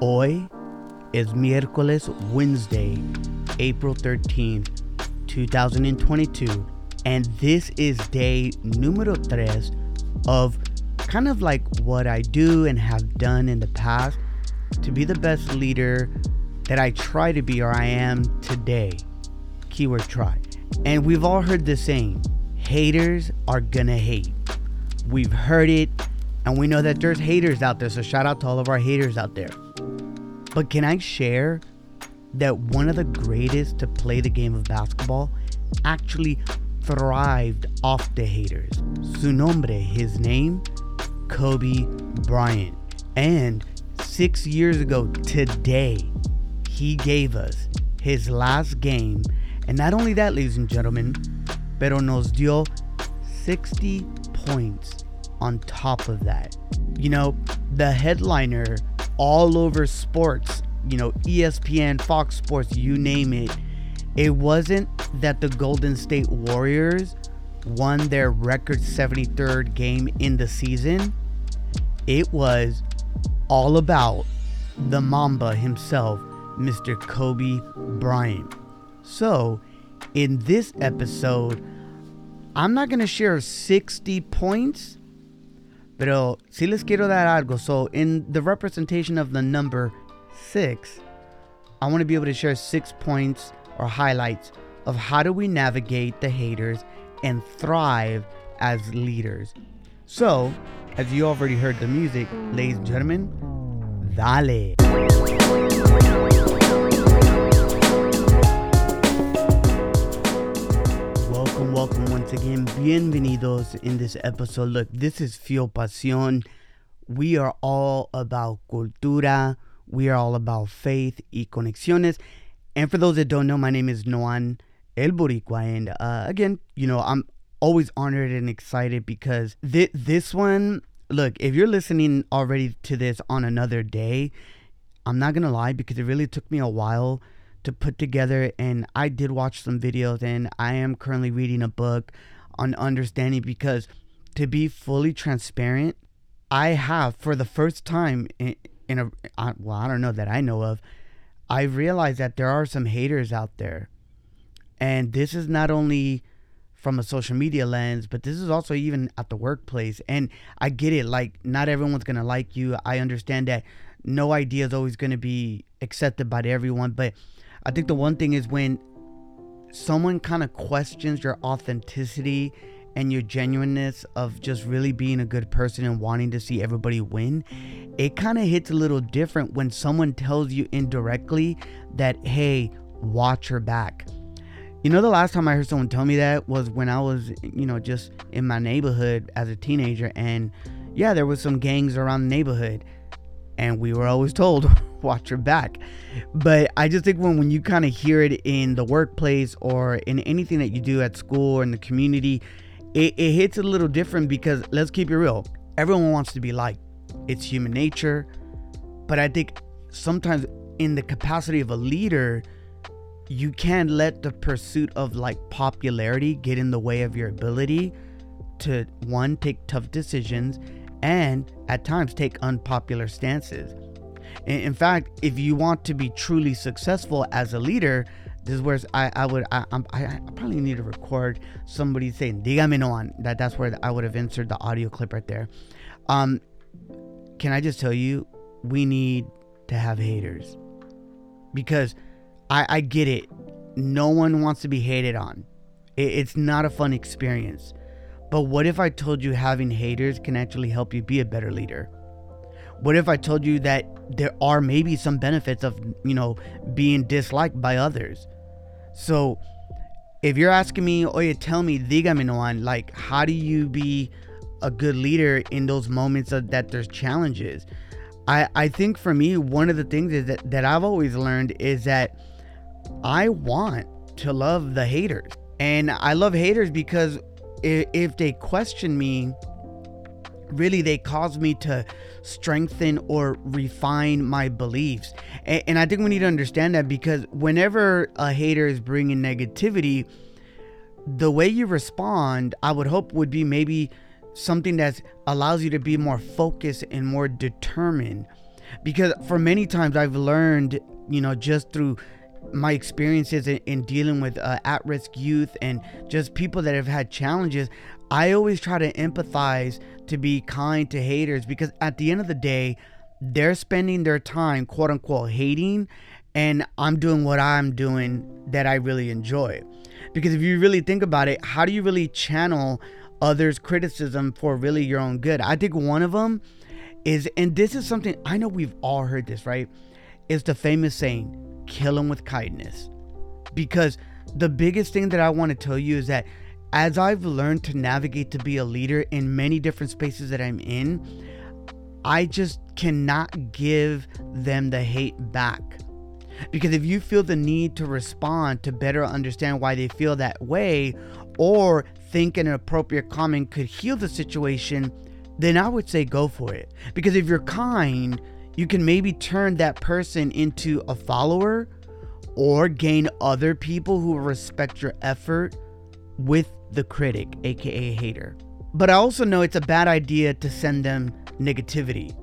Hoy es miércoles Wednesday, April 13th, 2022, and this is day numero tres of kind of like what I do and have done in the past to be the best leader that I try to be or I am today. Keyword try. And we've all heard the saying haters are gonna hate. We've heard it, and we know that there's haters out there, so shout out to all of our haters out there. But can I share that one of the greatest to play the game of basketball actually thrived off the haters? Su nombre, his name, Kobe Bryant. And six years ago today, he gave us his last game. And not only that, ladies and gentlemen, pero nos dio 60 points on top of that. You know, the headliner all over sports, you know, ESPN, Fox Sports, you name it. It wasn't that the Golden State Warriors won their record 73rd game in the season. It was all about the Mamba himself, Mr. Kobe Bryant. So, in this episode, I'm not going to share 60 points Pero si les quiero dar algo. So, in the representation of the number six, I want to be able to share six points or highlights of how do we navigate the haters and thrive as leaders. So, as you already heard the music, ladies and gentlemen, dale. Welcome, once again. Bienvenidos in this episode. Look, this is Fuel Pasión. We are all about cultura. We are all about faith y conexiones. And for those that don't know, my name is Noan El Boricua. And uh, again, you know, I'm always honored and excited because th- this one, look, if you're listening already to this on another day, I'm not going to lie because it really took me a while to put together and I did watch some videos and I am currently reading a book on understanding because to be fully transparent, I have for the first time in, in a well, I don't know that I know of, I realized that there are some haters out there. And this is not only from a social media lens, but this is also even at the workplace. And I get it, like not everyone's gonna like you. I understand that no idea is always gonna be accepted by everyone, but I think the one thing is when someone kind of questions your authenticity and your genuineness of just really being a good person and wanting to see everybody win, it kind of hits a little different when someone tells you indirectly that, hey, watch your back. You know, the last time I heard someone tell me that was when I was, you know, just in my neighborhood as a teenager. And yeah, there was some gangs around the neighborhood and we were always told watch your back. But i just think when, when you kind of hear it in the workplace or in anything that you do at school or in the community it, it hits a little different because let's keep it real everyone wants to be liked. It's human nature. But i think sometimes in the capacity of a leader you can't let the pursuit of like popularity get in the way of your ability to one take tough decisions and at times take unpopular stances. In fact, if you want to be truly successful as a leader, this is where I, I would I, I, I probably need to record somebody saying "dígame Noan." That that's where I would have inserted the audio clip right there. Um, can I just tell you, we need to have haters because I I get it. No one wants to be hated on. It, it's not a fun experience. But what if I told you having haters can actually help you be a better leader? What if I told you that there are maybe some benefits of, you know, being disliked by others? So if you're asking me, oh, oye, tell me, dígame, Noan, like, how do you be a good leader in those moments of, that there's challenges? I, I think for me, one of the things is that, that I've always learned is that I want to love the haters. And I love haters because if they question me, really they cause me to strengthen or refine my beliefs. And, I think we need to understand that because whenever a hater is bringing negativity, the way you respond, I would hope would be maybe something that allows you to be more focused and more determined. Because for many times I've learned, you know, just through my experiences in, in dealing with uh, at risk youth and just people that have had challenges, I always try to empathize to be kind to haters because at the end of the day, they're spending their time, quote unquote, hating, and I'm doing what I'm doing that I really enjoy. Because if you really think about it, how do you really channel others' criticism for really your own good? I think one of them is, and this is something I know we've all heard this, right? Is the famous saying, kill them with kindness. Because the biggest thing that I want to tell you is that as I've learned to navigate to be a leader in many different spaces that I'm in, I just cannot give them the hate back. Because if you feel the need to respond to better understand why they feel that way, or think an appropriate comment could heal the situation, then I would say go for it. Because if you're kind, you can maybe turn that person into a follower or gain other people who respect your effort with the critic, aka hater. But I also know it's a bad idea to send them negativity.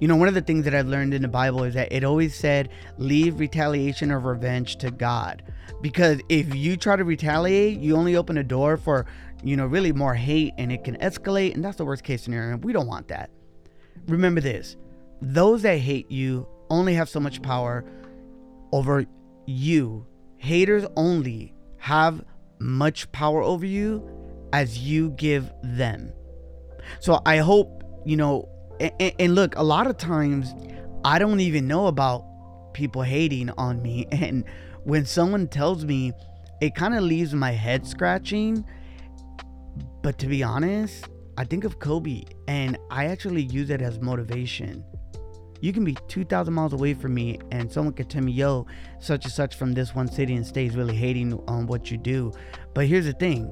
You know, one of the things that I've learned in the Bible is that it always said, leave retaliation or revenge to God. Because if you try to retaliate, you only open a door for, you know, really more hate and it can escalate. And that's the worst case scenario. We don't want that. Remember this those that hate you only have so much power over you. Haters only have much power over you as you give them. So I hope, you know, and, and, look, a lot of times I don't even know about people hating on me. And when someone tells me, it kind of leaves my head scratching. But to be honest, I think of Kobe and I actually use it as motivation. You can be 2,000 miles away from me and someone could tell me, yo, such and such from this one city and state is really hating on what you do. But here's the thing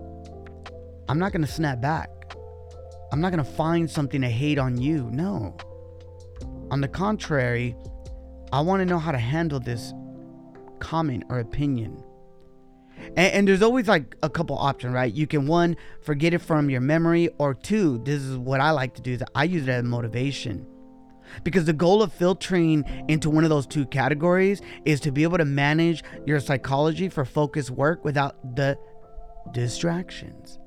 I'm not going to snap back. I'm not going to find something to hate on you. No. On the contrary, I want to know how to handle this comment or opinion. And, and, there's always like a couple options, right? You can one forget it from your memory, or two, this is what I like to do. Is I use it as motivation, because the goal of filtering into one of those two categories is to be able to manage your psychology for focused work without the distractions.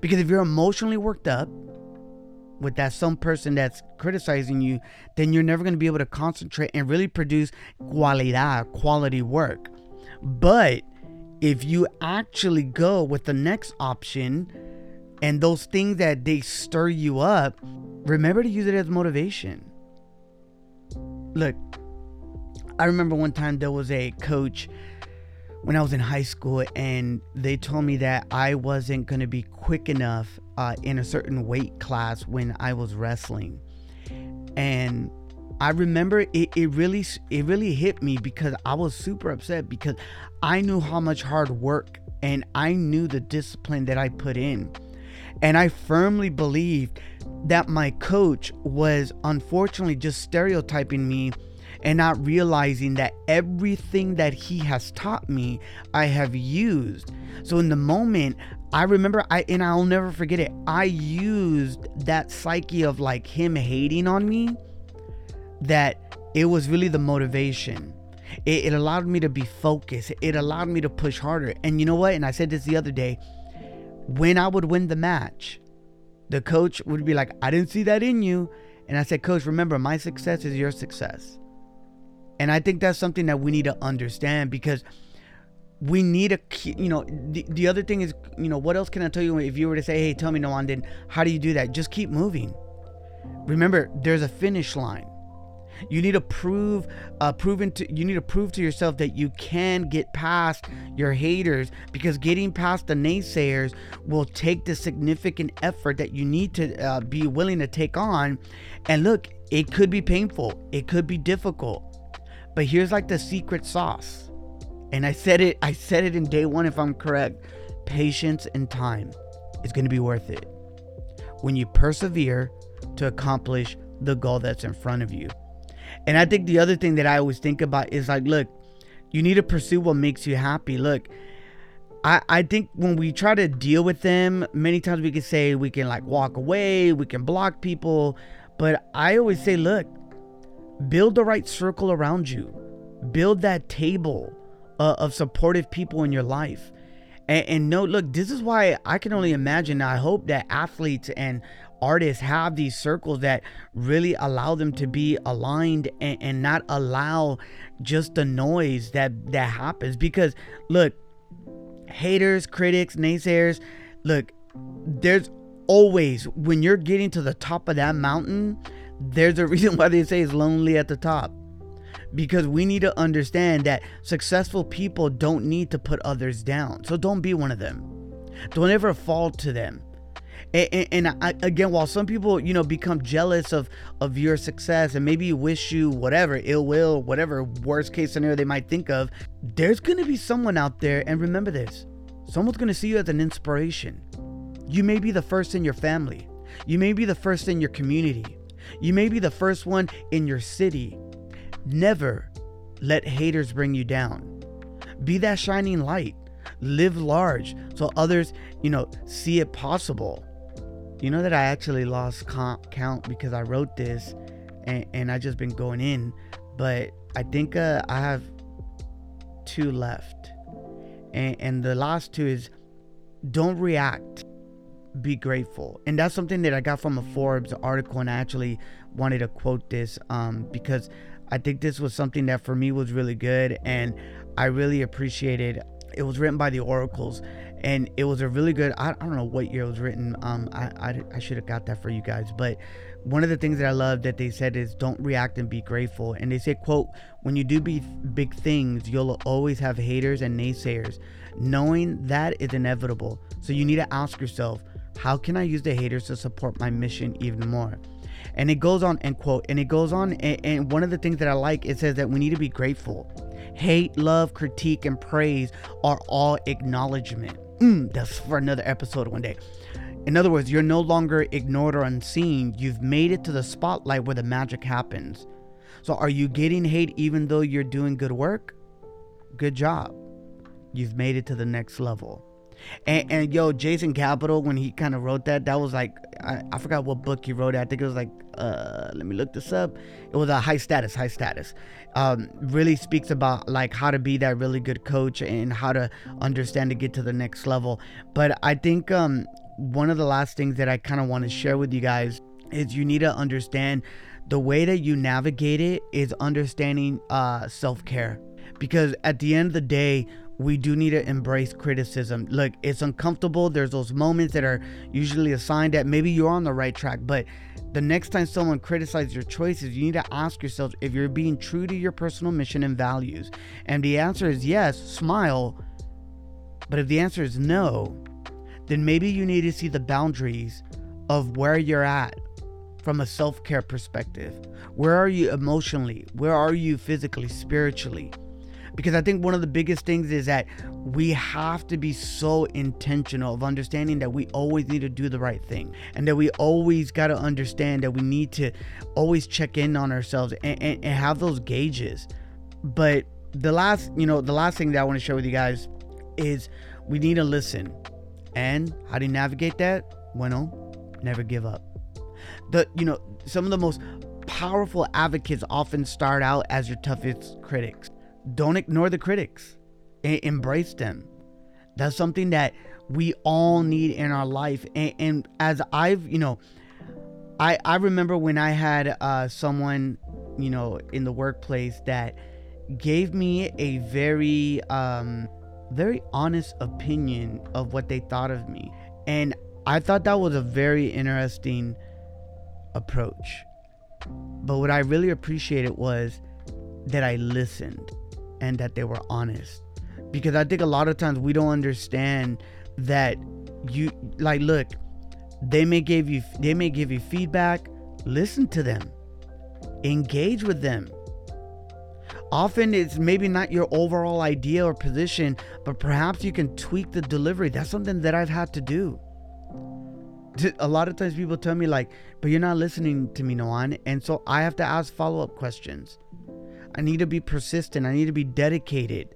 Because if you're emotionally worked up with that some person that's criticizing you, then you're never going to be able to concentrate and really produce qualidad, quality work. But if you actually go with the next option and those things that they stir you up, remember to use it as motivation. Look, I remember one time there was a coach when I was in high school, and they told me that I wasn't going to be quick enough uh, in a certain weight class when I was wrestling. And I remember it, it really it really hit me because I was super upset because I knew how much hard work and I knew the discipline that I put in. And I firmly believed that my coach was unfortunately just stereotyping me and not realizing that everything that he has taught me, I have used. So in the moment, I remember I and I'll never forget it. I used that psyche of like him hating on me that it was really the motivation. It, it allowed me to be focused. It allowed me to push harder. And you know what? And I said this the other day. When I would win the match, the coach would be like, I didn't see that in you. And I said, Coach, remember, my success is your success. And I think that's something that we need to understand because we need a, you know, the, the other thing is, you know, what else can I tell you if you were to say, hey, tell me, Noan, then how do you do that? Just keep moving. Remember, there's a finish line. You need to prove, uh, proven to, you need to prove to yourself that you can get past your haters because getting past the naysayers will take the significant effort that you need to uh, be willing to take on. And look, it could be painful, it could be difficult but here's like the secret sauce. And I said it, I said it in day one if I'm correct. Patience and time is going to be worth it when you persevere to accomplish the goal that's in front of you. And I think the other thing that I always think about is like, look, you need to pursue what makes you happy. Look, I, I think when we try to deal with them, many times we can say we can like walk away, we can block people. But I always say, look, build the right circle around you, build that table uh, of supportive people in your life. And, and no, look, this is why I can only imagine. I hope that athletes and artists have these circles that really allow them to be aligned and, and not allow just the noise that that happens. Because look, haters, critics, naysayers, look, there's always when you're getting to the top of that mountain, there's a reason why they say it's lonely at the top because we need to understand that successful people don't need to put others down. So don't be one of them. Don't ever fall to them. And, and, I, again, while some people, you know, become jealous of of your success and maybe wish you whatever ill will, whatever worst case scenario they might think of, there's to be someone out there. And remember this: someone's to see you as an inspiration. You may be the first in your family. You may be the first in your community. You may be the first one in your city Never let haters bring you down. Be that shining light. Live large so others, you know, see it possible. You know that I actually lost count because I wrote this and, and I just been going in, but I think uh, I have two left. And, and the last two is don't react be grateful and that's something that i got from a forbes article and i actually wanted to quote this um, because I think this was something that for me was really good and I really appreciated. It was written by the Oracles and it was a really good. I, I don't know what year it was written. Um, I I, I should have got that for you guys, but one of the things that I love that they said is don't react and be grateful. And they say, quote, when you do be big things, you'll always have haters and naysayers. Knowing that is inevitable. So you need to ask yourself, how can I use the haters to support my mission even more? And it goes on, end quote. And it goes on, and, and one of the things that I like, it says that we need to be grateful. Hate, love, critique, and praise are all acknowledgement. Mm, that's for another episode one day. In other words, you're no longer ignored or unseen. You've made it to the spotlight where the magic happens. So, are you getting hate even though you're doing good work? Good job. You've made it to the next level. And, and yo, Jason Capital, when he kind of wrote that, that was like, I, I forgot what book he wrote. I think it was like, uh, let me look this up. It was a high status, high status. Um, really speaks about like how to be that really good coach and how to understand to get to the next level. But I think um, one of the last things that I kind of want to share with you guys is you need to understand the way that you navigate it is understanding uh, self care. Because at the end of the day, we do need to embrace criticism. Look, it's uncomfortable. There's those moments that are usually a sign that maybe you're on the right track. But the next time someone criticizes your choices, you need to ask yourself if you're being true to your personal mission and values. And the answer is yes, smile. But if the answer is no, then maybe you need to see the boundaries of where you're at from a self care perspective. Where are you emotionally? Where are you physically, spiritually? Because I think one of the biggest things is that we have to be so intentional of understanding that we always need to do the right thing and that we always got to understand that we need to always check in on ourselves and, and, and have those gauges. But the last, you know, the last thing that I want to share with you guys is we need to listen. And how do you navigate that? Bueno, never give up. The, you know, some of the most powerful advocates often start out as your toughest critics don't ignore the critics. Embrace them. That's something that we all need in our life. And, and as i've you know i i remember when i had uh someone you know in the workplace that gave me a very um very honest opinion of what they thought of me. And i thought that was a very interesting approach. But what i really appreciated was that i listened and that they were honest. Because I think a lot of times we don't understand that you like look, they may give you they may give you feedback, listen to them. Engage with them. Often it's maybe not your overall idea or position, but perhaps you can tweak the delivery. That's something that I've had to do. A lot of times people tell me like, but you're not listening to me, Noan. And so I have to ask follow-up questions. I need to be persistent. I need to be dedicated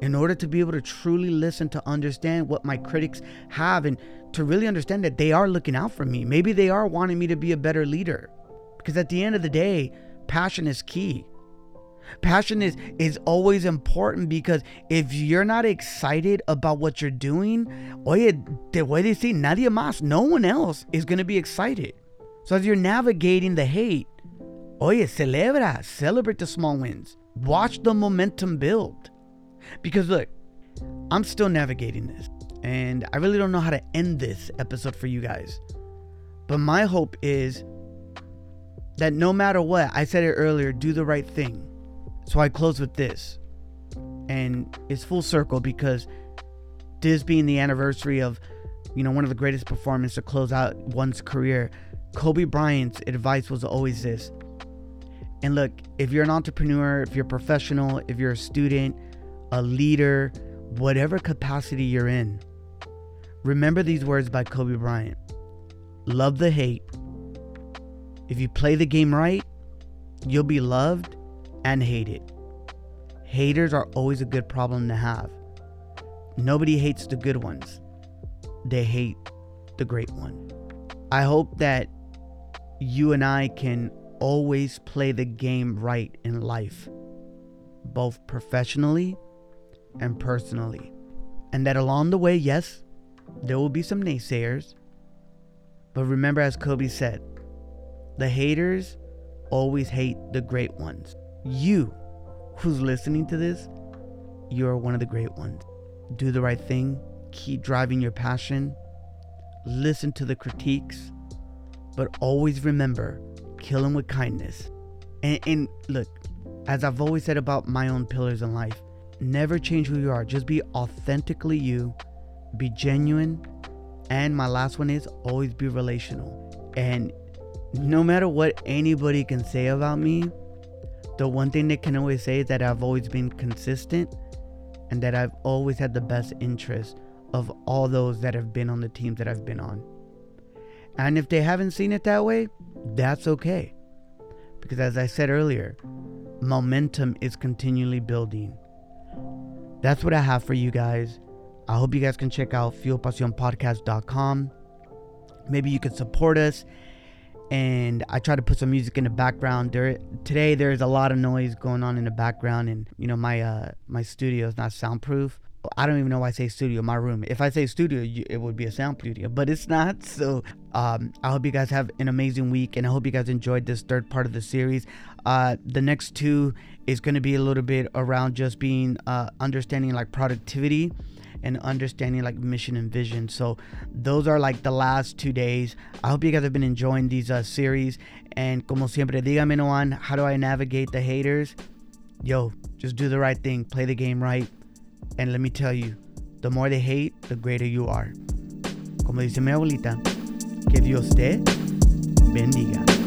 in order to be able to truly listen to understand what my critics have and to really understand that they are looking out for me. Maybe they are wanting me to be a better leader. Because at the end of the day, passion is key. Passion is is always important because if you're not excited about what you're doing, oye, te voy a decir, nadie más, no one else is going to be excited. So as you're navigating the hate, Oh, oye, celebra, celebrate the small wins. Watch the momentum build. Because look, I'm still navigating this. And I really don't know how to end this episode for you guys. But my hope is that no matter what, I said it earlier, do the right thing. So I close with this. And it's full circle because this being the anniversary of, you know, one of the greatest performances to close out one's career, Kobe Bryant's advice was always this. And look, if you're an entrepreneur, if you're a professional, if you're a student, a leader, whatever capacity you're in, remember these words by Kobe Bryant Love the hate. If you play the game right, you'll be loved and hated. Haters are always a good problem to have. Nobody hates the good ones, they hate the great one. I hope that you and I can always play the game right in life, both professionally and personally. And that along the way, yes, there will be some naysayers. But remember, as Kobe said, the haters always hate the great ones. You, who's listening to this, you're one of the great ones. Do the right thing, keep driving your passion, listen to the critiques, but always remember kill them with kindness. And, and look, as I've always said about my own pillars in life, never change who you are. Just be authentically you, be genuine, and my last one is always be relational. And no matter what anybody can say about me, the one thing they can always say is that I've always been consistent and that I've always had the best interest of all those that have been on the teams that I've been on. And if they haven't seen it that way, that's okay. Because as I said earlier, momentum is continually building. That's what I have for you guys. I hope you guys can check out fuelpasionpodcast.com. Maybe you can support us. And I try to put some music in the background. There today there's a lot of noise going on in the background and you know my uh my studio is not soundproof. I don't even know why I say studio, my room. If I say studio, you, it would be a sound studio, but it's not. So um, I hope you guys have an amazing week, and I hope you guys enjoyed this third part of the series. Uh, the next two is going to be a little bit around just being uh, understanding like productivity and understanding like mission and vision. So those are like the last two days. I hope you guys have been enjoying these uh, series. And como siempre, dígame no how do I navigate the haters? Yo, just do the right thing, play the game right and let me tell you, the more they hate, the greater you are. Como dice mi abuelita, que Dios te bendiga.